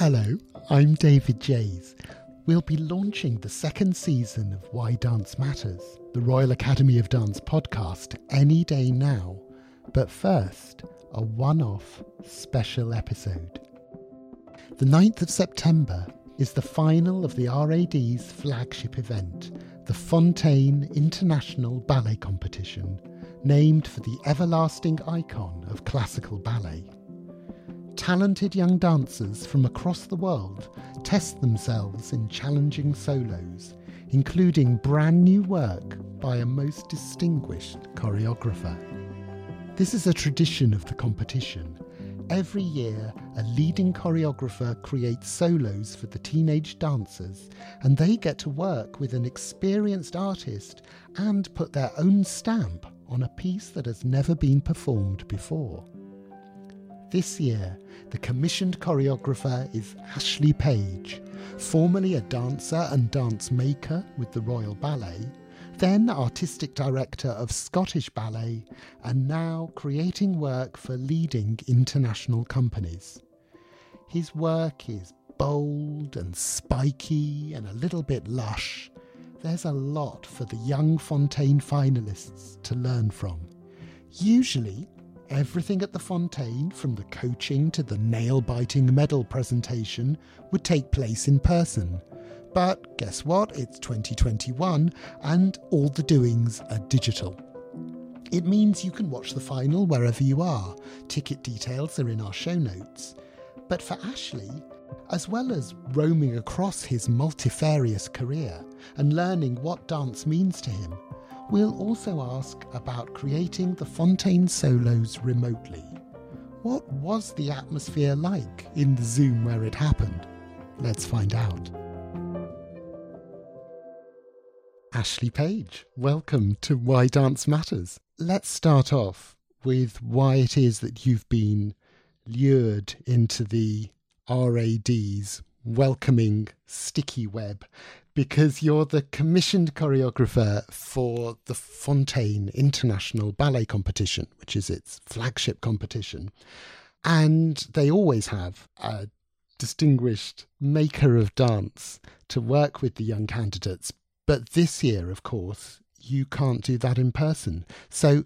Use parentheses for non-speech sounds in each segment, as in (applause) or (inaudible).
Hello, I'm David Jays. We'll be launching the second season of Why Dance Matters, the Royal Academy of Dance podcast, any day now. But first, a one off special episode. The 9th of September is the final of the RAD's flagship event, the Fonteyn International Ballet Competition, named for the everlasting icon of classical ballet. Talented young dancers from across the world test themselves in challenging solos, including brand new work by a most distinguished choreographer. This is a tradition of the competition. Every year, a leading choreographer creates solos for the teenage dancers, and they get to work with an experienced artist and put their own stamp on a piece that has never been performed before. This year, the commissioned choreographer is Ashley Page, formerly a dancer and dance maker with the Royal Ballet, then artistic director of Scottish Ballet, and now creating work for leading international companies. His work is bold and spiky and a little bit lush. There's a lot for the young Fonteyn finalists to learn from. Usually, Everything at the Fonteyn, from the coaching to the nail biting medal presentation, would take place in person. But guess what? It's 2021 and all the doings are digital. It means you can watch the final wherever you are. Ticket details are in our show notes. But for Ashley, as well as roaming across his multifarious career and learning what dance means to him, We'll also ask about creating the Fonteyn solos remotely. What was the atmosphere like in the Zoom where it happened? Let's find out. Ashley Page, welcome to Why Dance Matters. Let's start off with why it is that you've been lured into the RAD's welcoming sticky web because you're the commissioned choreographer for the Fonteyn International Ballet Competition, which is its flagship competition. And they always have a distinguished maker of dance to work with the young candidates. But this year, of course, you can't do that in person. So,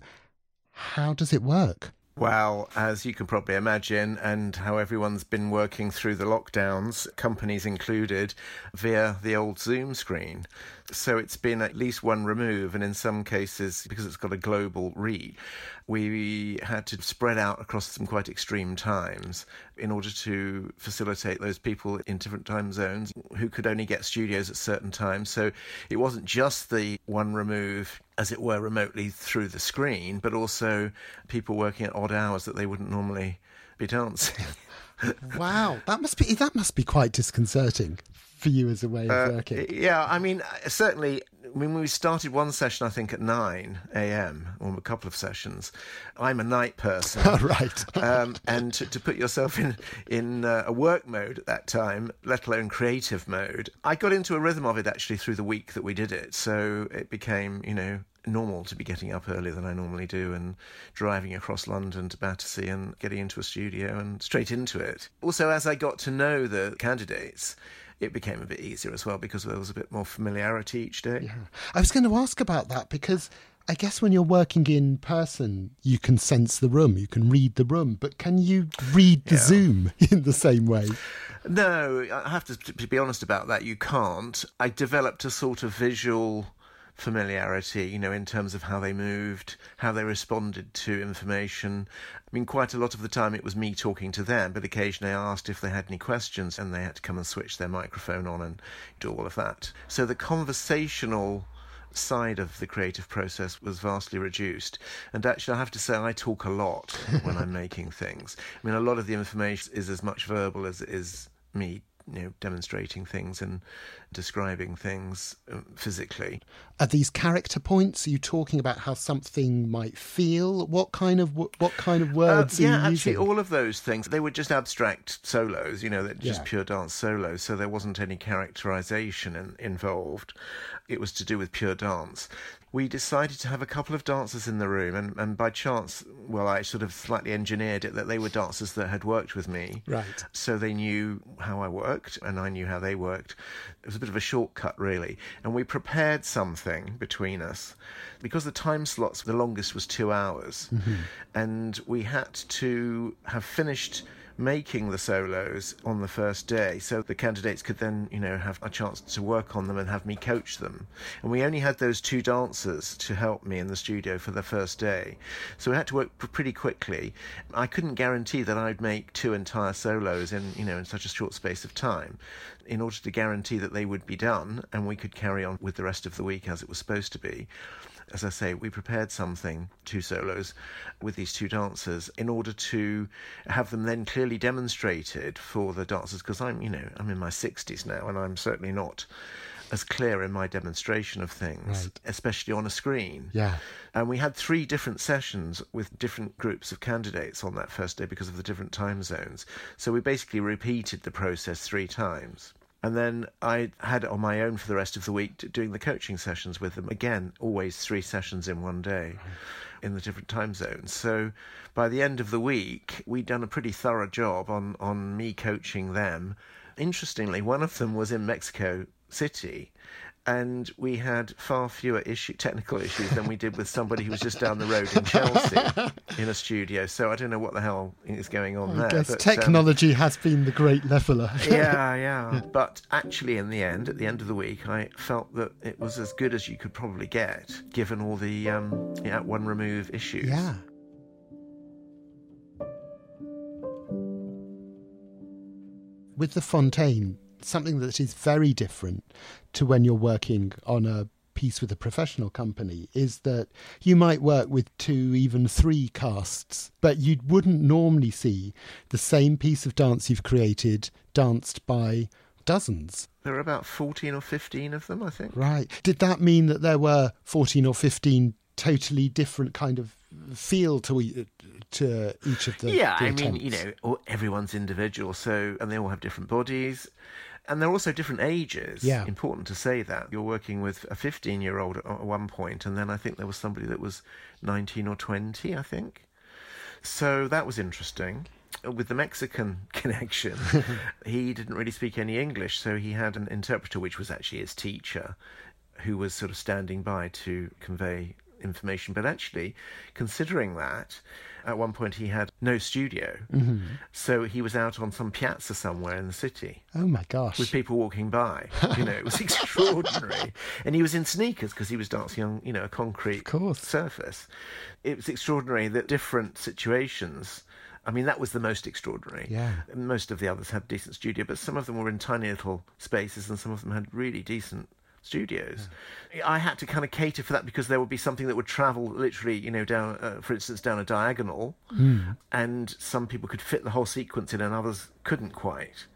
how does it work? Well, as you can probably imagine, and how everyone's been working through the lockdowns, companies included, via the old Zoom screen. So it's been at least one remove, and in some cases, because it's got a global reach, we had to spread out across some quite extreme times in order to facilitate those people in different time zones who could only get studios at certain times. So it wasn't just the one remove, as it were, remotely through the screen, but also people working at odd hours that they wouldn't normally be dancing. (laughs) wow, that must be that must be quite disconcerting for you as a way of uh, working. Yeah, I mean, certainly when we started one session, I think at 9 a.m., or a couple of sessions, I'm a night person. (laughs) right. um, and to, to, put yourself in, in uh, a work mode at that time, let alone creative mode, I got into a rhythm of it actually through the week that we did it. So it became, you know, normal to be getting up earlier than I normally do and driving across London to Battersea and getting into a studio and straight into it. Also, as I got to know the candidates, it became a bit easier as well because there was a bit more familiarity each day. Yeah. I was going to ask about that because I guess when you're working in person, you can sense the room, you can read the room, but can you read the yeah. Zoom (laughs) in the same way? No, I have to, to be honest about that. You can't. I developed a sort of visual familiarity, you know, in terms of how they moved, how they responded to information. I mean, quite a lot of the time it was me talking to them, but occasionally I asked if they had any questions and they had to come and switch their microphone on and do all of that. So the conversational side of the creative process was vastly reduced. And actually, I have to say, I talk a lot when I'm (laughs) making things. I mean, a lot of the information is as much verbal as it is me you know, demonstrating things and describing things um, physically. Are these character points? Are you talking about how something might feel? What kind of what kind of uh, words? Uh, yeah, actually, all of those things. They were just abstract solos. You know, just yeah. pure dance solos. So there wasn't any characterization in, involved. It was to do with pure dance we decided to have a couple of dancers in the room, and, and by chance, well, I sort of slightly engineered it that they were dancers that had worked with me. Right. So they knew how I worked, and I knew how they worked. It was a bit of a shortcut, really. And we prepared something between us because the time slots, the longest was two hours, mm-hmm. and we had to have finished making the solos on the first day so the candidates could then you know have a chance to work on them and have me coach them. And we only had those two dancers to help me in the studio for the first day. So we had to work pretty quickly. I couldn't guarantee that i'd make two entire solos in you know in such a short space of time in order to guarantee that they would be done and we could carry on with the rest of the week as it was supposed to be as I say, we prepared something, two solos, with these two dancers in order to have them then clearly demonstrated for the dancers. Because I'm, you know, I'm in my 60s now and I'm certainly not as clear in my demonstration of things, Right. especially on a screen. Yeah. And we had three different sessions with different groups of candidates on that first day because of the different time zones. So we basically repeated the process three times. And then I had it on my own for the rest of the week doing the coaching sessions with them. Again, always three sessions in one day in the different time zones. So by the end of the week, we'd done a pretty thorough job on, on me coaching them. Interestingly, one of them was in Mexico City. And we had far fewer issue, technical issues than we did with somebody who was just down the road in (laughs) Chelsea in a studio. So I don't know what the hell is going on I there. guess but, um, technology has been the great leveler. (laughs) yeah, yeah. But actually, in the end, at the end of the week, I felt that it was as good as you could probably get, given all the um, yeah, one remove issues. yeah. With the Fonteyn, something that is very different to when you're working on a piece with a professional company is that you might work with two, even three casts, but you wouldn't normally see the same piece of dance you've created danced by dozens. There are about 14 or 15 of them, I think. Right. Did that mean that there were 14 or 15 totally different kind of feel to to each of the yeah, the I mean, you know, everyone's individual, so and they all have different bodies, and they're also different ages. Yeah. important to say that you're working with a 15 year old at at one point, and then I think there was somebody that was 19 or 20, I think. So that was interesting. With the Mexican (laughs) connection, (laughs) he didn't really speak any English, so he had an interpreter, which was actually his teacher, who was sort of standing by to convey information. But actually, considering that, at one point he had no studio, mm-hmm. so he was out on some piazza somewhere in the city Oh my gosh. with people walking by. You know, it was (laughs) extraordinary. and he was in sneakers because he was dancing on, you know, a concrete surface. It was extraordinary that different situations. I mean, that was the most extraordinary. Yeah. Most of the others had decent studio, but some of them were in tiny little spaces, and some of them had really decent studios. I had to kind of cater for that because there would be something that would travel literally, you know, down, uh, for instance, down a diagonal, and some people could fit the whole sequence in, and others couldn't quite.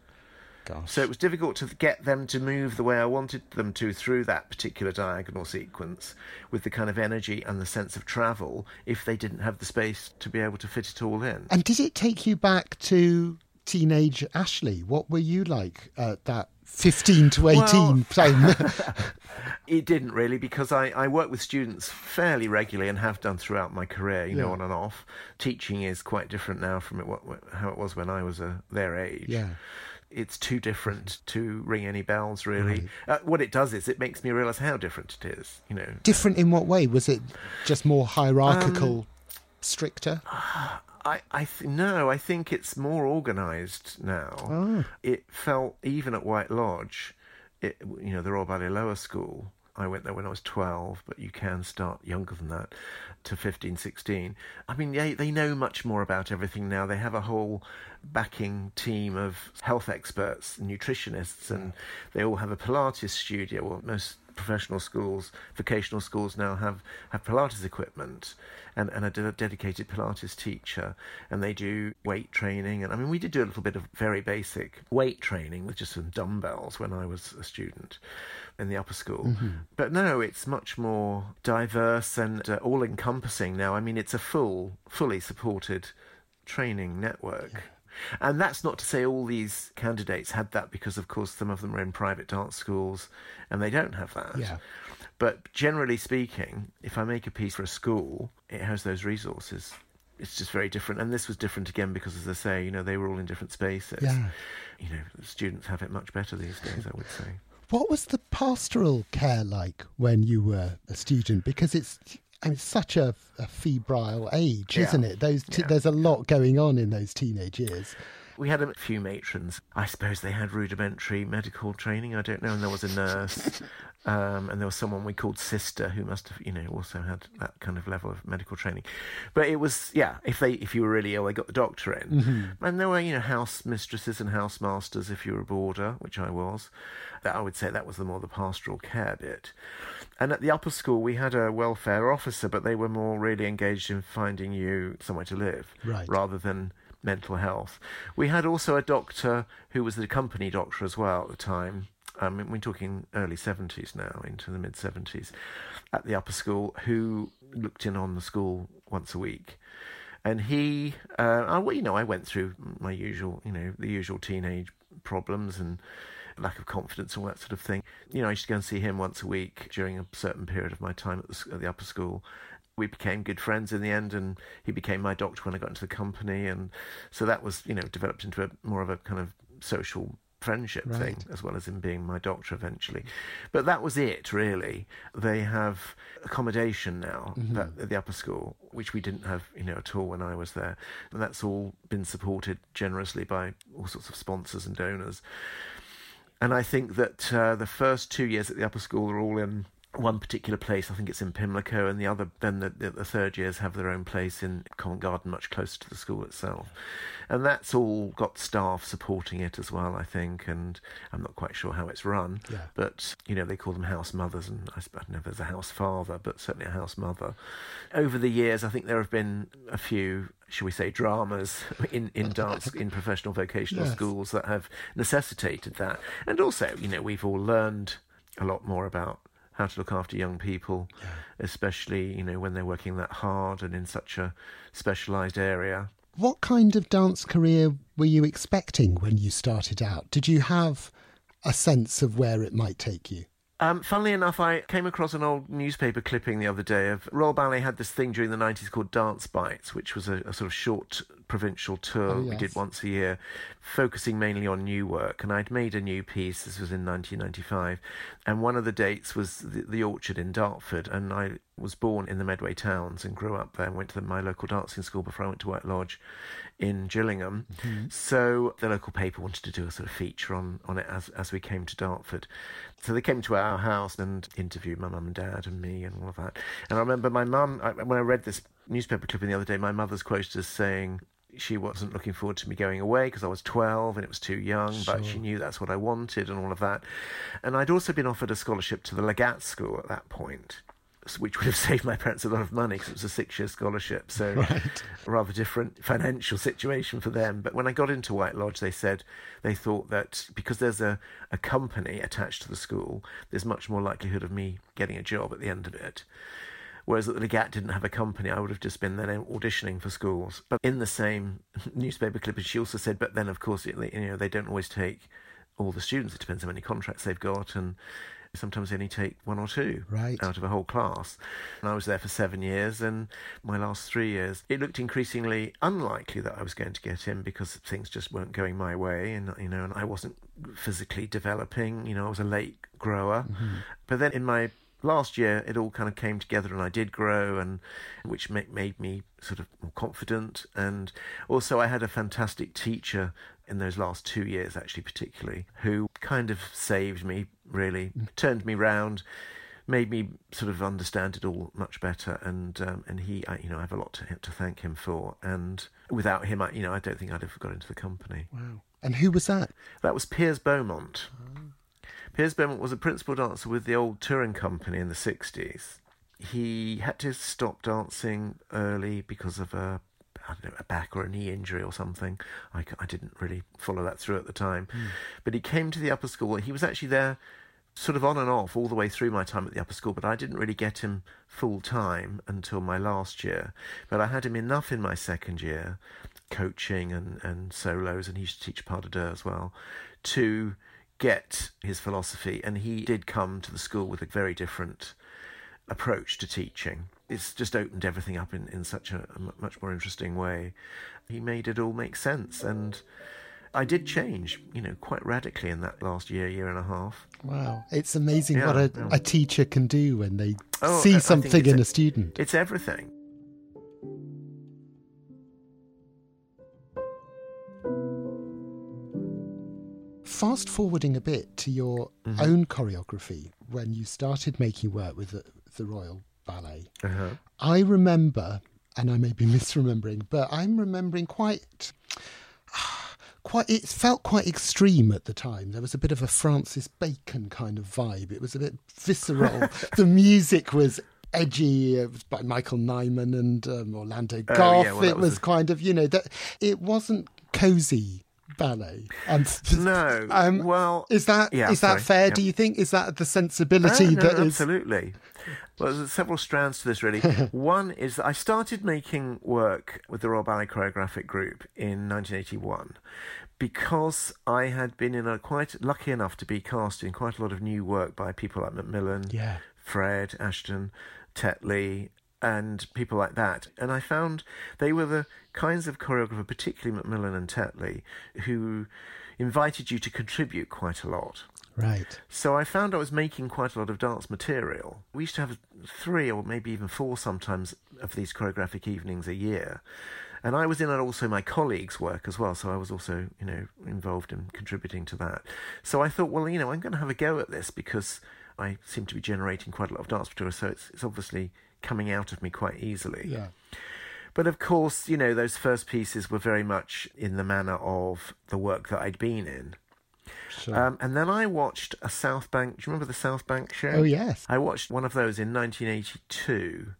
Gosh. So it was difficult to get them to move the way I wanted them to through that particular diagonal sequence with the kind of energy and the sense of travel if they didn't have the space to be able to fit it all in. And did it take you back to teenage Ashley? What were you like at that 15 to 18 (laughs) Well- time? It didn't really because I, I work with students fairly regularly and have done throughout my career, you know, on and off. Teaching is quite different now from it, what, how it was when I was uh, their age. yeah. It's too different to ring any bells, really. Right. Uh, what it does is it makes me realise how different it is, you know. Different in what way? Was it just more hierarchical, Um, stricter? I, I th- no, I think it's more organised now. Oh. It felt even at White Lodge, it, you know, the Royal Ballet Lower School. I went there when I was 12, but you can start younger than that to 15, 16. I mean, they, they know much more about everything now. They have a whole backing team of health experts, nutritionists, and they all have a Pilates studio. Well, most professional schools, vocational schools now have, have Pilates equipment and, and a de- dedicated Pilates teacher. And they do weight training. And I mean, we did do a little bit of very basic weight training with just some dumbbells when I was a student in the upper school. But no, it's much more diverse and uh, all encompassing now. I mean, it's a full, fully supported training network. And that's not to say all these candidates had that because, of course, some of them are in private dance schools and they don't have that. Yeah. But generally speaking, if I make a piece for a school, it has those resources. It's just very different. And this was different again because, as I say, you know, they were all in different spaces. Yeah. You know, students have it much better these days, I would say. What was the pastoral care like when you were a student? Because it's I mean, such a, a febrile age, Yeah. isn't it? Those t- Yeah. there's a lot going on in those teenage years. We had a few matrons. I suppose they had rudimentary medical training. I don't know. And there was a nurse, um, and there was someone we called sister who must have, you know, also had that kind of level of medical training. But it was, yeah. If they, if you were really ill, they got the doctor in. And there were, you know, house mistresses and house masters if you were a boarder, which I was. That I would say that was the more the pastoral care bit. And at the upper school, we had a welfare officer, but they were more really engaged in finding you somewhere to live Right. rather than mental health. We had also a doctor who was the company doctor as well at the time. Um, we're talking early 70s now, into the mid 70s, at the upper school, who looked in on the school once a week. And he, uh, I, well, you know, I went through my usual, you know, the usual teenage problems and lack of confidence, all that sort of thing. You know, I used to go and see him once a week during a certain period of my time at the, at the upper school. We became good friends in the end, and he became my doctor when I got into the company, and so that was, you know, developed into a more of a kind of social friendship thing, as well as him being my doctor eventually. But that was it, really. They have accommodation now that, at the upper school, which we didn't have, you know, at all when I was there, and that's all been supported generously by all sorts of sponsors and donors. And I think that uh, the first two years at the upper school are all in one particular place. I think it's in Pimlico, and the other, then the, the, third years have their own place in Covent Garden, much closer to the school itself. And that's all got staff supporting it as well, I think. And I'm not quite sure how it's run, Yeah. but you know they call them house mothers, and I don't know if there's a house father, but certainly a house mother. Over the years, I think there have been a few, shall we say, dramas (laughs) in in dance in professional vocational Yes. schools that have necessitated that, and also, you know, we've all learned a lot more about how to look after young people, especially you know when they're working that hard and in such a specialised area. What kind of dance career were you expecting when you started out? Did you have a sense of where it might take you? Um, funnily enough, I came across an old newspaper clipping the other day of Royal Ballet had this thing during the 90s called Dance Bites, which was a, a sort of short provincial tour Oh, we did once a year, focusing mainly on new work. And I'd made a new piece, this was in 1995, and one of the dates was the, the Orchard in Dartford. And I was born in the Medway Towns and grew up there and went to the, my local dancing school before I went to White Lodge in Gillingham. Mm-hmm. So the local paper wanted to do a sort of feature on, on it as, as we came to Dartford. So they came to our house and interviewed my mum and dad and me and all of that. And I remember my mum, I, when I read this newspaper clipping the other day, my mother's quoted as saying she wasn't looking forward to me going away because I was 12 and it was too young, but she knew that's what I wanted and all of that. And I'd also been offered a scholarship to the Legat School at that point. Which would have (laughs) saved my parents a lot of money because it was a six-year scholarship, so (laughs) Right. a rather different financial situation for them. But when I got into White Lodge, they said they thought that because there's a, a company attached to the school, there's much more likelihood of me getting a job at the end of it. Whereas at the Legat didn't have a company, I would have just been then auditioning for schools. But in the same (laughs) newspaper clipping, she also said, but then of course, you know, they don't always take all the students. It depends how many contracts they've got, and sometimes they only take one or two Right. out of a whole class. And I was there for seven years, and my last three years, it looked increasingly unlikely that I was going to get in because things just weren't going my way, and you know, and I wasn't physically developing. You know, I was a late grower. Mm-hmm. But then in my last year, it all kind of came together, and I did grow, and which ma- made me sort of more confident. And also, I had a fantastic teacher in those last two years, actually, particularly, who kind of saved me, really, turned me round, made me sort of understand it all much better. And um, and he, I, you know, I have a lot to, to thank him for. And without him, I, you know, I don't think I'd have got into the company. Wow. And who was that? That was Piers Beaumont. Piers Beaumont was a principal dancer with the old touring company in the 60s. He had to stop dancing early because of a, I don't know, a back or a knee injury or something. I, I didn't really follow that through at the time. Hmm. But he came to the upper school. He was actually there sort of on and off all the way through my time at the upper school, but I didn't really get him full time until my last year. But I had him enough in my second year, coaching and, and solos, and he used to teach pas de deux as well, to get his philosophy. And he did come to the school with a very different approach to teaching. It's just opened everything up in, in such a, a much more interesting way. He made it all make sense. And I did change, you know, quite radically in that last year, year and a half. Wow. It's amazing Yeah, what a, yeah. a teacher can do when they Oh, see something in a- a student. It's everything. Fast forwarding a bit to your Mm-hmm. own choreography when you started making work with the, the Royal Ballet. Uh-huh. I remember, and I may be (laughs) misremembering, but I'm remembering quite. Quite, it felt quite extreme at the time. There was a bit of a Francis Bacon kind of vibe. It was a bit visceral. (laughs) the music was edgy. It was by Michael Nyman and um, Orlando Gough. Oh, yeah, well, it was was a- kind of, you know, that it wasn't cozy ballet. And No. Um, well, is that is Yeah, that sorry. fair? Yeah. Do you think is that the Oh, sensibility no, that is? absolutely. Well, there's several strands to this, really. (laughs) One is that I started making work with the Royal Ballet Choreographic Group in 1981 because I had been in a quite lucky enough to be cast in quite a lot of new work by people like Macmillan, Yeah. Fred, Ashton, Tetley, and people like that. And I found they were the kinds of choreographer, particularly Macmillan and Tetley, who invited you to contribute quite a lot. Right. So I found I was making quite a lot of dance material. We used to have three or maybe even four sometimes of these choreographic evenings a year. And I was in also my colleagues' work as well, so I was also, you know, involved in contributing to that. So I thought, well, you know, I'm going to have a go at this because I seem to be generating quite a lot of dance material, so it's, it's obviously coming out of me quite easily. Yeah. But of course, you know, those first pieces were very much in the manner of the work that I'd been in. Sure. Um, and then I watched a South Bank. Do you remember the South Bank show? oh yes. I watched one of those in 1982,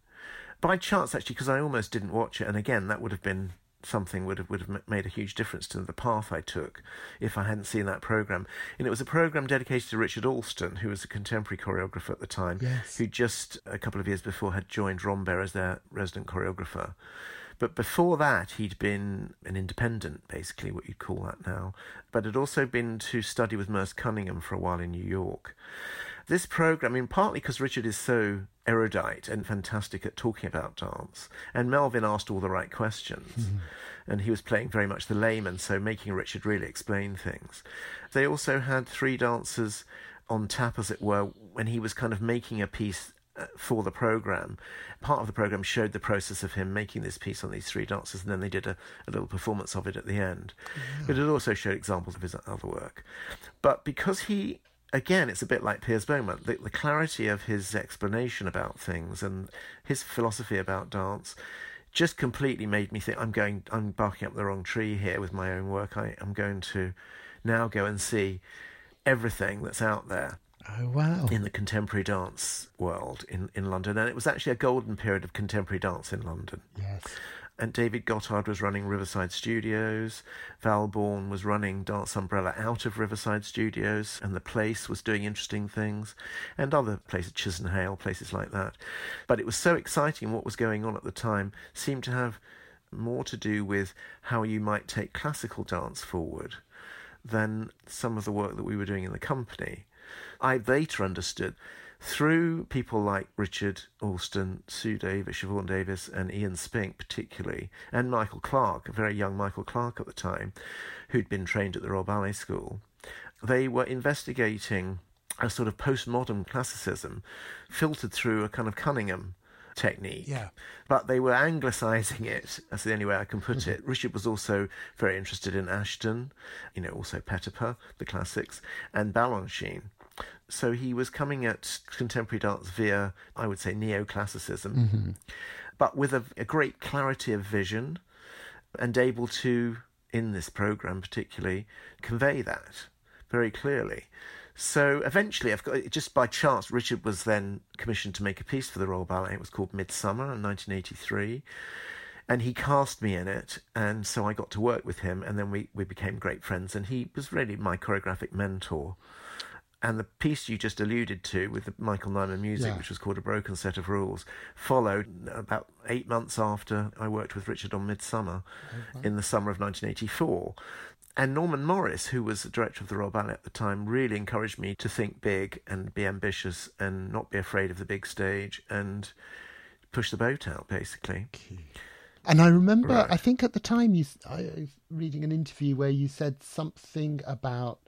by chance actually, because I almost didn't watch it. And again, that would have been something would have would have made a huge difference to the path I took if I hadn't seen that program. And it was a program dedicated to Richard Alston, who was a contemporary choreographer at the time, Yes. who just a couple of years before had joined Rambert as their resident choreographer. But before that, he'd been an independent, basically, what you'd call that now. But had also been to study with Merce Cunningham for a while in New York. This program, I mean, partly because Richard is so erudite and fantastic at talking about dance, and Melvyn asked all the right questions, and he was playing very much the layman, so making Richard really explain things. They also had three dancers on tap, as it were, when he was kind of making a piece uh, for the program. Part of the program showed the process of him making this piece on these three dancers, and then they did a, a little performance of it at the end. But it also showed examples of his other work. But because he, again, it's a bit like Piers Beaumont, the, the clarity of his explanation about things and his philosophy about dance just completely made me think I'm going, I'm barking up the wrong tree here with my own work. I, I'm going to now go and see everything that's out there Oh wow. in the contemporary dance world in, in London. And it was actually a golden period of contemporary dance in London. Yes. And David Gothard was running Riverside Studios. Val Bourne was running Dance Umbrella out of Riverside Studios. And The Place was doing interesting things. And other places, Chisenhale, places like that. But it was so exciting what was going on at the time seemed to have more to do with how you might take classical dance forward than some of the work that we were doing in the company. I later understood through people like Richard Alston, Sue Davies, Siobhan Davies, and Ian Spink, particularly, and Michael Clark, a very young Michael Clark at the time, who'd been trained at the Royal Ballet School. They were investigating a sort of postmodern classicism filtered through a kind of Cunningham technique. Yeah. But they were anglicising it. That's the only way I can put mm-hmm. it. Richard was also very interested in Ashton, you know, also Petipa, the classics, and Balanchine. So he was coming at contemporary dance via, I would say, neoclassicism, mm-hmm. but with a, a great clarity of vision and able to, in this program particularly, convey that very clearly. So eventually, I've got just by chance, Richard was then commissioned to make a piece for the Royal Ballet. It was called Midsummer in 1983, and he cast me in it, and so I got to work with him, and then we we became great friends, and he was really my choreographic mentor. And the piece you just alluded to with the Michael Nyman music, Yeah. which was called A Broken Set of Rules, followed about eight months after I worked with Richard on Midsummer in the summer of 1984. And Norman Morrice, who was the director of the Royal Ballet at the time, really encouraged me to think big and be ambitious and not be afraid of the big stage and push the boat out, basically. And I remember, Right. I think at the time you, I was reading an interview where you said something about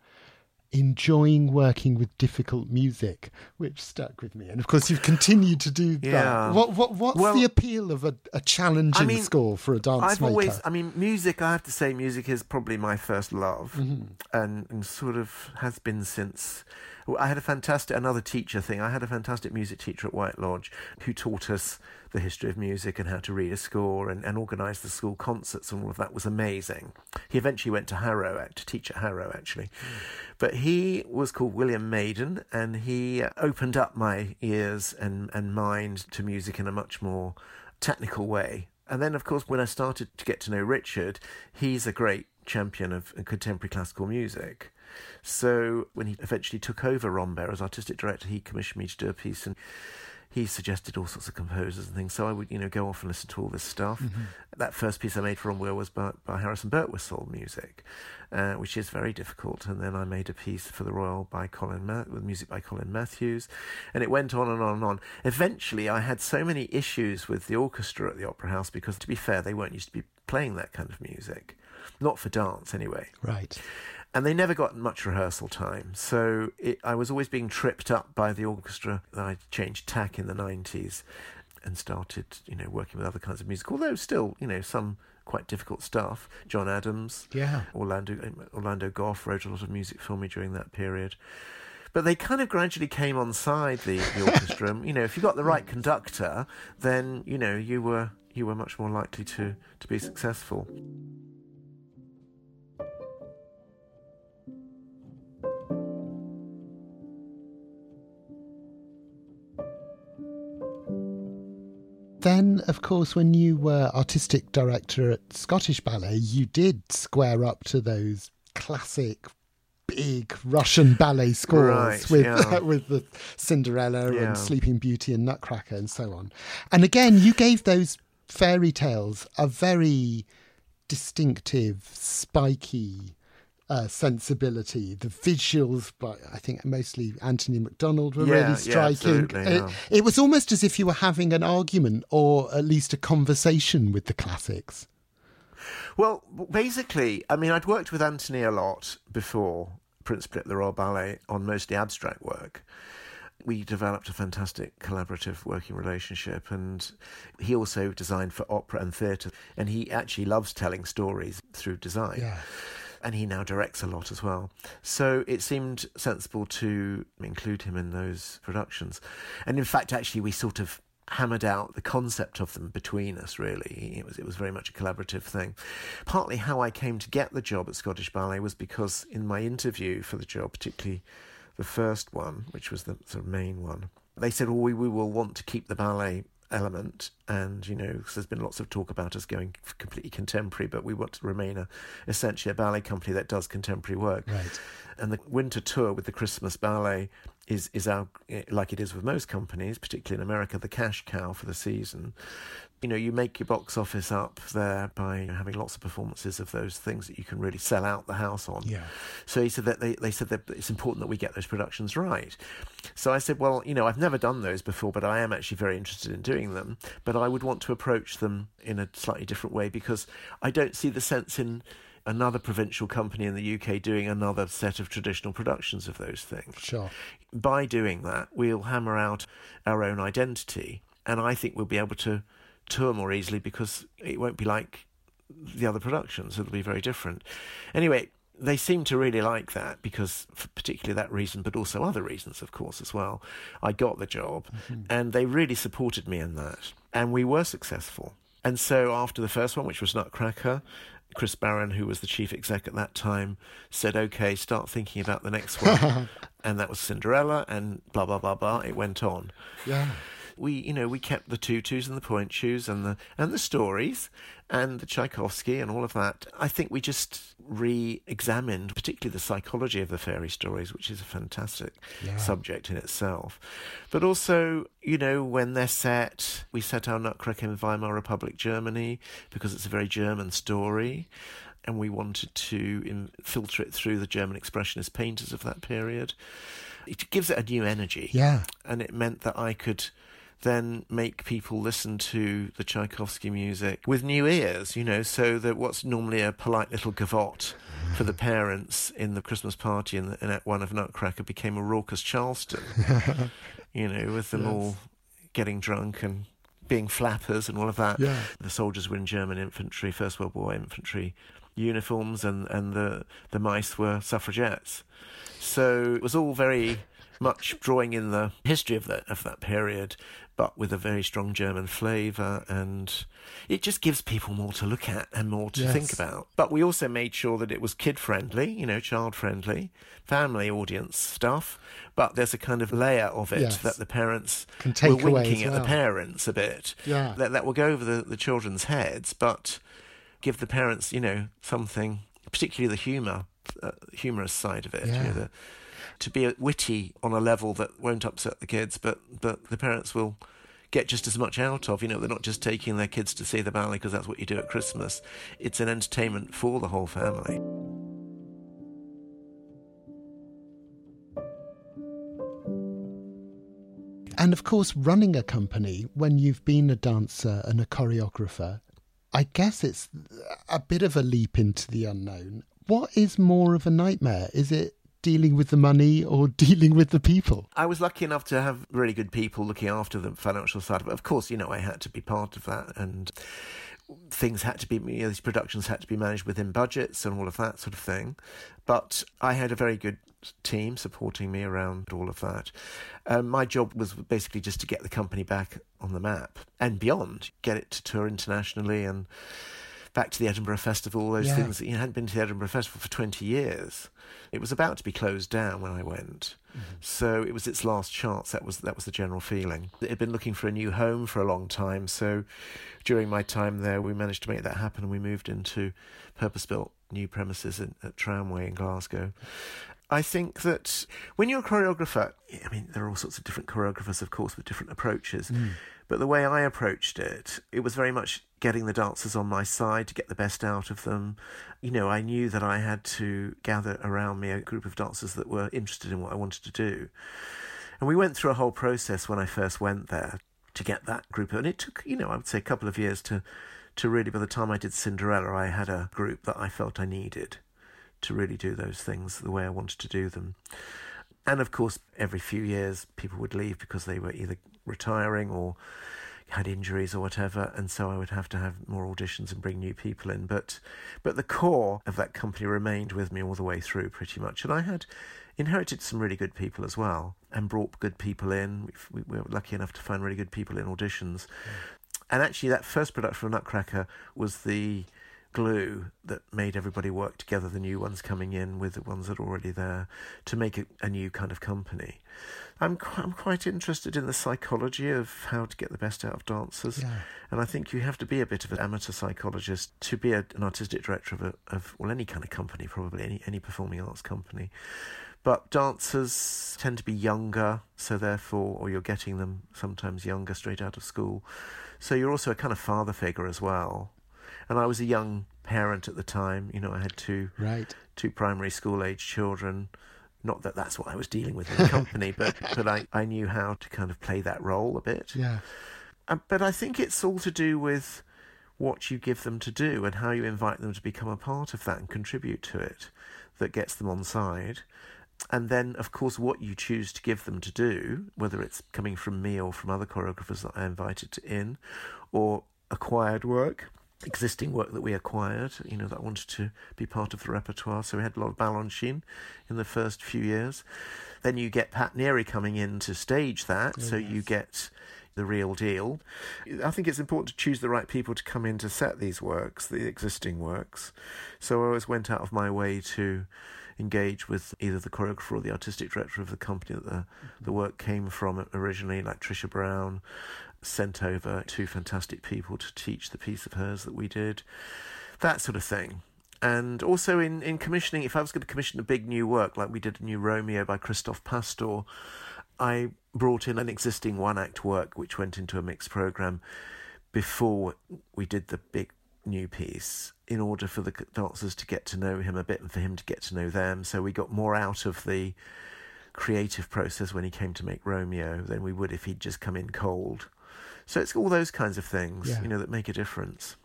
enjoying working with difficult music, which stuck with me. And of course, you've continued to do that. Yeah. What, what, what's Well, the appeal of a, a challenging I mean, score for a dance I've maker? always, I mean, music, I have to say, music is probably my first love Mm-hmm. and, and sort of has been since. I had a fantastic, another teacher thing. I had a fantastic music teacher at White Lodge who taught us the history of music and how to read a score and, and organise the school concerts and all of that was amazing. He eventually went to Harrow to teach at Harrow, actually. Hmm. But he was called William Maiden and he opened up my ears and, and mind to music in a much more technical way. And then, of course, when I started to get to know Richard, he's a great champion of contemporary classical music. So when he eventually took over Rambert as artistic director, he commissioned me to do a piece and he suggested all sorts of composers and things. So I would, you know, go off and listen to all this stuff. That first piece I made for Rambert was by, by Harrison Birtwistle music, uh, which is very difficult. And then I made a piece for the Royal by Colin Ma- with music by Colin Matthews, and it went on and on and on. Eventually, I had so many issues with the orchestra at the Opera House because, to be fair, they weren't used to be playing that kind of music, not for dance anyway right. And they never got much rehearsal time. So it, I was always being tripped up by the orchestra. I changed tack in the 90s and started, you know, working with other kinds of music, although still, you know, some quite difficult stuff. John Adams, Yeah. Orlando, um, Orlando Gough wrote a lot of music for me during that period. But they kind of gradually came on side the, the (laughs) orchestra. You know, if you got the right conductor, then you know you were you were much more likely to to be successful. Then, of course, when you were artistic director at Scottish Ballet, you did square up to those classic big Russian ballet scores Right, with yeah. (laughs) with the Cinderella Yeah. and Sleeping Beauty and Nutcracker and so on. And again, you gave those fairy tales a very distinctive, spiky uh, sensibility. The visuals, but I think mostly Antony McDonald, were Yeah, really striking. absolutely, it, yeah. it was almost as if you were having an argument or at least a conversation with the classics. Well, basically, I mean, I'd worked with Antony a lot before, principally at the Royal Ballet, on mostly abstract work. We developed a fantastic collaborative working relationship, and he also designed for opera and theatre. And he actually loves telling stories through design. And he now directs a lot as well. So it seemed sensible to include him in those productions. And in fact, actually, we sort of hammered out the concept of them between us really it was it was very much a collaborative thing partly how i came to get the job at scottish ballet was because in my interview for the job particularly the first one which was the sort of main one they said well we, we will want to keep the ballet element and you know, there's been lots of talk about us going completely contemporary but we want to remain a essentially a ballet company that does contemporary work Right. and the winter tour with the Christmas ballet is is our eh, like it is with most companies, particularly in America, the cash cow for the season. You know, you make your box office up there by having lots of performances of those things that you can really sell out the house on. Yeah. So he said that they, they said that it's important that we get those productions right. So I said, well, you know, I've never done those before, but I am actually very interested in doing them. But I would want to approach them in a slightly different way because I don't see the sense in another provincial company in the UK doing another set of traditional productions of those things. Sure. By doing that, we'll hammer out our own identity, and I think we'll be able to tour more easily because it won't be like the other productions. It'll be very different. Anyway, they seem to really like that because, for particularly that reason, but also other reasons, of course, as well. I got the job, mm-hmm. and they really supported me in that, and we were successful. And so after the first one, which was Nutcracker, Chris Barron, who was the chief exec at that time, said, "Okay, start thinking about the next one," (laughs) and that was Cinderella, and blah blah blah blah. It went on. Yeah. We, you know, we kept the tutus and the pointe shoes and the and the stories and the Tchaikovsky and all of that. I think we just re-examined, particularly the psychology of the fairy stories, which is a fantastic yeah. subject in itself. But also, you know, when they're set, we set our Nutcracker in Weimar Republic, Germany, because it's a very German story and we wanted to filter it through the German expressionist painters of that period. It gives it a new energy. Yeah. And it meant that I could then make people listen to the Tchaikovsky music with new ears, you know, so that what's normally a polite little gavotte for the parents in the Christmas party in, the, in Act One of Nutcracker became a raucous Charleston, (laughs) you know, with them yes. all getting drunk and being flappers and all of that. Yeah. The soldiers were in German infantry, First World War infantry uniforms, and, and the, the mice were suffragettes. So it was all very much drawing in the history of that of that period, but with a very strong German flavour, and it just gives people more to look at and more to yes. think about. But we also made sure that it was kid friendly, you know, child friendly, family audience stuff. But there's a kind of layer of it yes. that the parents Can take were winking well. at the parents a bit. Yeah. That that will go over the, the children's heads, but give the parents, you know, something, particularly the humour, uh, humorous side of it. Yeah. You know, the, to be witty on a level that won't upset the kids, but but the parents will get just as much out of. You know, they're not just taking their kids to see the ballet because that's what you do at Christmas. It's an entertainment for the whole family. And of course, running a company when you've been a dancer and a choreographer I guess it's a bit of a leap into the unknown. What is more of a nightmare? Is it dealing with the money or (laughs) dealing with the people? I was lucky enough to have really good people looking after the financial side it. Of course, you know, I had to be part of that and things had to be, you know, these productions had to be managed within budgets and all of that sort of thing. But I had a very good team supporting me around all of that. Um, my job was basically just to get the company back on the map and beyond, get it to tour internationally and back to the Edinburgh Festival, those yeah. things that you hadn't been to the Edinburgh Festival for 20 years. It was about to be closed down when I went. Mm-hmm. So it was its last chance. That was that was the general feeling. It had been looking for a new home for a long time. So during my time there, we managed to make that happen, and we moved into purpose-built new premises in, at Tramway in Glasgow. I think that when you're a choreographer, I mean, there are all sorts of different choreographers, of course, with different approaches. Mm. But the way I approached it, it was very much getting the dancers on my side to get the best out of them. You know, I knew that I had to gather around me a group of dancers that were interested in what I wanted to do. And we went through a whole process when I first went there to get that group. And it took, you know, I would say a couple of years to, to really, by the time I did Cinderella, I had a group that I felt I needed to really do those things the way I wanted to do them. And of course, every few years, people would leave because they were either retiring or had injuries or whatever, and so I would have to have more auditions and bring new people in. But but the core of that company remained with me all the way through, pretty much. And I had inherited some really good people as well, and brought good people in. We, we were lucky enough to find really good people in auditions. Mm. And actually, that first production of Nutcracker was the glue that made everybody work together, the new ones coming in with the ones that are already there, to make a, a new kind of company. I'm, I'm quite interested in the psychology of how to get the best out of dancers. Yeah. And I think you have to be a bit of an amateur psychologist to be a, an artistic director of, a, of, well, any kind of company, probably, any, any performing arts company. But dancers tend to be younger, so therefore, or you're getting them sometimes younger, straight out of school. So you're also a kind of father figure as well and I was a young parent at the time. You know, I had two right. two primary school age children. Not that that's what I was dealing with in the company, (laughs) but but I, I knew how to kind of play that role a bit. Yeah. Uh, but I think it's all to do with what you give them to do and how you invite them to become a part of that and contribute to it that gets them on side. And then, of course, what you choose to give them to do, whether it's coming from me or from other choreographers that I invited in, or acquired work, existing work that we acquired, you know, that wanted to be part of the repertoire. So we had a lot of Balanchine in the first few years. Then you get Pat Neary coming in to stage that, oh, so yes. you get the real deal. I think it's important to choose the right people to come in to set these works, the existing works. So I always went out of my way to engage with either the choreographer or the artistic director of the company that the, the work came from originally, like Trisha Brown, sent over two fantastic people to teach the piece of hers that we did, that sort of thing. And also in, in commissioning, if I was going to commission a big new work, like we did a new Romeo by Christophe Pastor, I brought in an existing one act work which went into a mixed program before we did the big new piece in order for the dancers to get to know him a bit and for him to get to know them. So we got more out of the creative process when he came to make Romeo than we would if he'd just come in cold. So it's all those kinds of things, yeah. you know, that make a difference.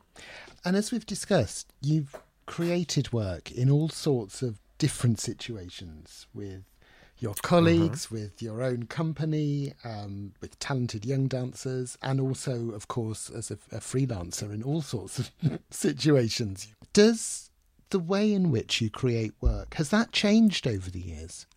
And as we've discussed, you've created work in all sorts of different situations with your colleagues, uh-huh. with your own company, um, with talented young dancers, and also, of course, as a, a freelancer in all sorts of (laughs) situations. Does the way in which you create work has that changed over the years?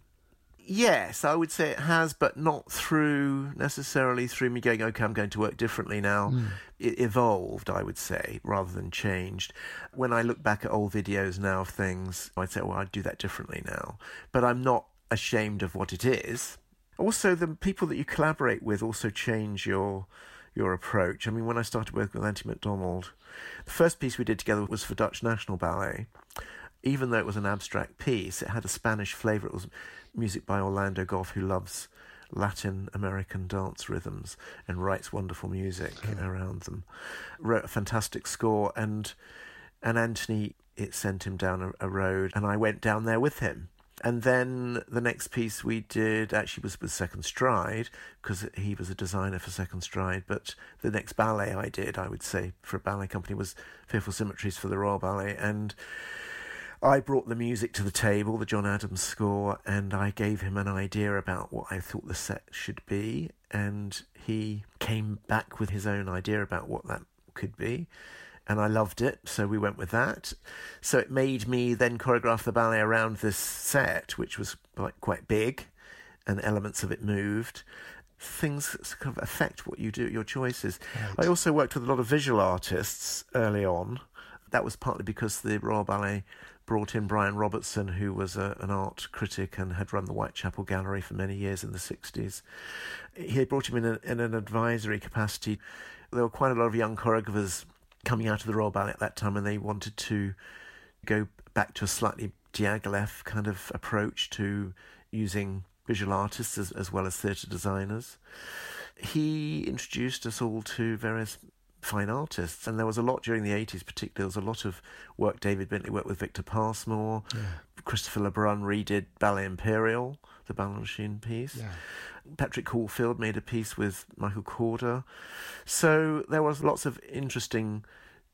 Yes, I would say it has, but not through necessarily through me going, okay, I'm going to work differently now. Mm. It evolved, I would say, rather than changed. When I look back at old videos now of things, I'd say, well, I'd do that differently now. But I'm not ashamed of what it is. Also, the people that you collaborate with also change your your approach. I mean, when I started working with Anty McDonald, the first piece we did together was for Dutch National Ballet. Even though it was an abstract piece, it had a Spanish flavour. It was music by Orlando Gough, who loves Latin American dance rhythms and writes wonderful music hmm. around them. Wrote a fantastic score, and and Antony it sent him down a, a road, and I went down there with him and then the next piece we did actually was with Second Stride because he was a designer for Second Stride. But the next ballet I did, I would say, for a ballet company was Fearful Symmetries for the Royal Ballet. And I brought the music to the table, the John Adams score, and I gave him an idea about what I thought the set should be. And he came back with his own idea about what that could be and I loved it, so we went with that. So it made me then choreograph the ballet around this set, which was like quite big, and elements of it moved. Things kind of affect what you do, your choices. Right. I also worked with a lot of visual artists early on. That was partly because the Royal Ballet brought in Bryan Robertson, who was a, an art critic and had run the Whitechapel Gallery for many years in the 60s. He brought him in, a, in an advisory capacity. There were quite a lot of young choreographers coming out of the Royal Ballet at that time, and they wanted to go back to a slightly Diaghilev kind of approach to using visual artists as, as well as theatre designers. He introduced us all to various fine artists, and there was a lot during the 80s, particularly. There was a lot of work. David Bintley worked with Victor Pasmore, yeah. Christopher Le Brun redid Ballet Imperial, the Balanchine piece. Yeah. Patrick Caulfield made a piece with Michael Corder. So there was lots of interesting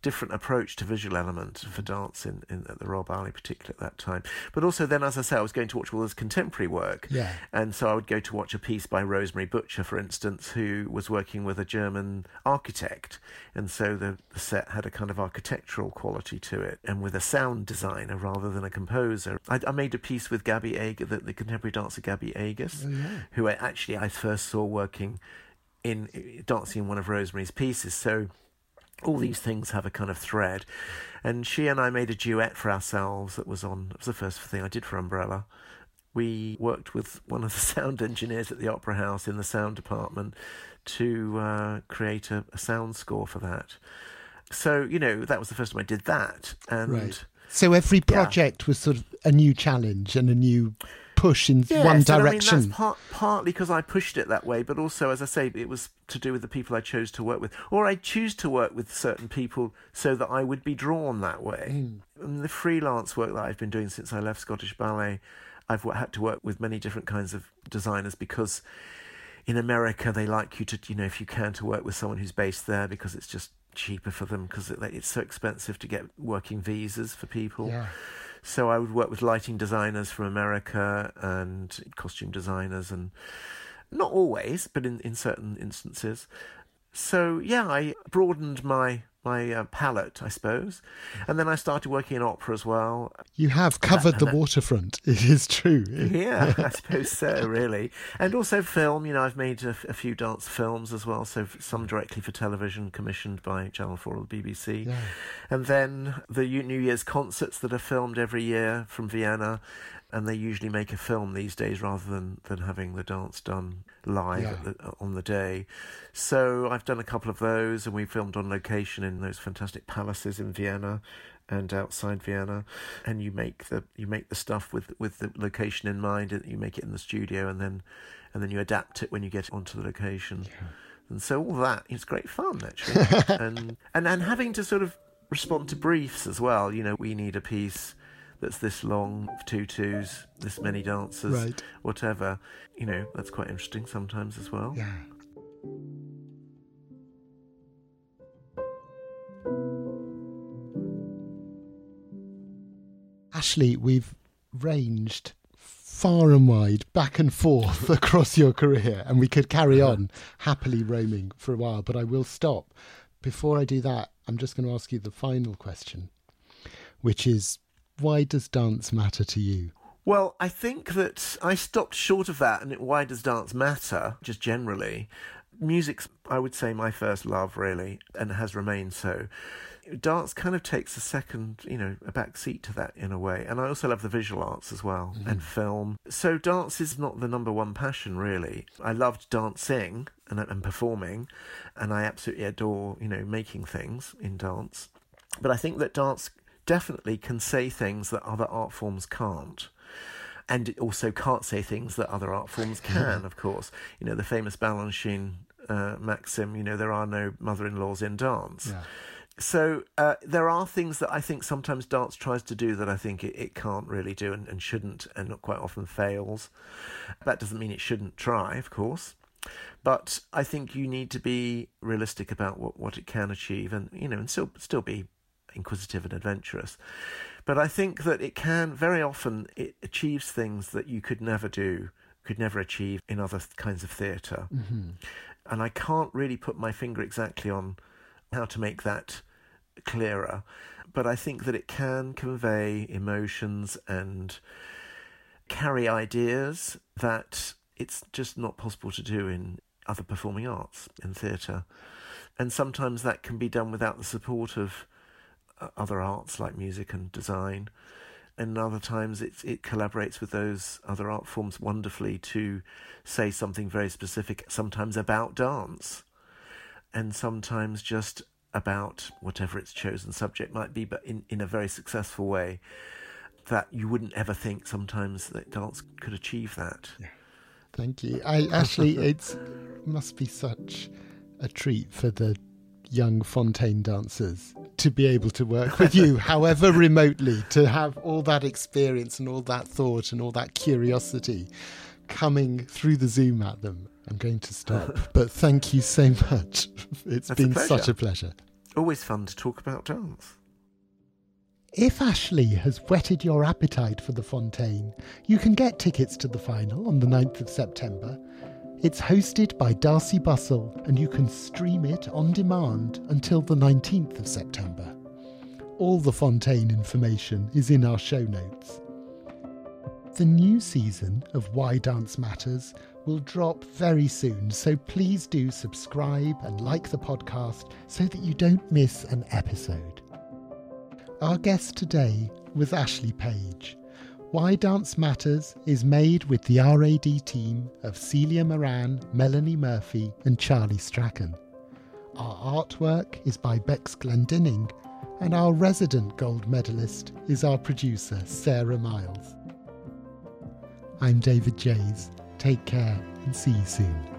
different approach to visual element for mm. dance in, in at the Royal Ballet, particularly at that time. But also then, as I say, I was going to watch all this contemporary work. Yeah. And so I would go to watch a piece by Rosemary Butcher, for instance, who was working with a German architect. And so the, the set had a kind of architectural quality to it and with a sound designer rather than a composer. I, I made a piece with Gaby Agis, the, the contemporary dancer Gaby Agis, oh, yeah. who I, actually I first saw working in dancing in one of Rosemary's pieces. So all these things have a kind of thread. And she and I made a duet for ourselves that was on, it was the first thing I did for Umbrella. We worked with one of the (laughs) sound engineers at the Opera House in the sound department to uh, create a, a, sound score for that. So, you know, that was the first time I did that. And right. So every project yeah. was sort of a new challenge and a new push in yes, one direction. I mean, that's part, partly because I pushed it that way, but also, as I say, it was to do with the people I chose to work with, or I choose to work with certain people so that I would be drawn that way. Mm. And the freelance work that I've been doing since I left Scottish Ballet, I've had to work with many different kinds of designers because in America they like you to, you know, if you can, to work with someone who's based there because it's just cheaper for them because it's so expensive to get working visas for people. Yeah. So I would work with lighting designers from America and costume designers, and not always, but in, in certain instances. So yeah, I broadened my my uh, palette, I suppose. And then I started working in opera as well. You have covered the that, waterfront. (laughs) It is true. Yeah, (laughs) I suppose so, really. And also film. You know, I've made a, a, few dance films as well. So some directly for television, commissioned by Channel Four or the BBC. Yeah. And then the New Year's concerts that are filmed every year from Vienna. And they usually make a film these days rather than, than having the dance done live Yeah. the, on the day. So I've done a couple of those, and we filmed on location in those fantastic palaces in Vienna and outside Vienna. And you make the you make the stuff with with the location in mind. and You make it in the studio, and then and then you adapt it when you get onto the location. And so all that is great fun actually, (laughs) and and and having to sort of respond to briefs as well. You know, we need a piece that's this long, tutus, this many dancers, Right. whatever. You know, that's quite interesting sometimes as well. Yeah. Ashley, we've ranged far and wide, back and forth (laughs) across your career, and we could carry uh-huh. on happily roaming for a while, but I will stop. Before I do that, I'm just going to ask you the final question, which is why does dance matter to you? Well, I think that I stopped short of that, and it, why does dance matter, just generally? Music's, I would say, my first love, really, and has remained so. Dance kind of takes a second, you know, a back seat to that in a way. And I also love the visual arts as well, mm-hmm. and film. So dance is not the number one passion, really. I loved dancing and, and performing, and I absolutely adore, you know, making things in dance. But I think that dance definitely can say things that other art forms can't and it also can't say things that other art forms (laughs) can, of course. You know, the famous Balanchine uh, maxim, you know, there are no mother in laws in dance. So uh, there are things that I think sometimes dance tries to do that I think it, it can't really do and, and shouldn't, and not quite often fails. That doesn't mean it shouldn't try, of course. But I think you need to be realistic about what, what it can achieve, and you know, and still still be inquisitive and adventurous. But I think that it can very often it achieves things that you could never do, could never achieve in other th- kinds of theater mm-hmm. And I can't really put my finger exactly on how to make that clearer. But I think that it can convey emotions and carry ideas that it's just not possible to do in other performing arts, in theatre. And sometimes that can be done without the support of Uh, other arts like music and design. And other times it, it collaborates with those other art forms wonderfully to say something very specific, sometimes about dance, and sometimes just about whatever its chosen subject might be, but in, in a very successful way that you wouldn't ever think sometimes that dance could achieve that. Thank you. I actually, (laughs) it must be such a treat for the young Fonteyn dancers to be able to work with you, (laughs) however remotely, to have all that experience and all that thought and all that curiosity coming through the Zoom at them. I'm going to stop, (laughs) but thank you so much. (laughs) It's That's a been pleasure. such a pleasure. Always fun to talk about dance. If Ashley has whetted your appetite for the Fonteyn, you can get tickets to the final on the 9th of September. It's hosted by Darcey Bussell and you can stream it on demand until the 19th of September. All the Fonteyn information is in our show notes. The new season of Why Dance Matters will drop very soon, so please do subscribe and like the podcast so that you don't miss an episode. Our guest today was Ashley Page. Why Dance Matters is made with the RAD team of Celia Moran, Melanie Murphy, and Charlie Strachan. Our artwork is by Bex Glendinning, and our resident gold medalist is our producer, Sarah Miles. I'm David Jays. Take care and see you soon.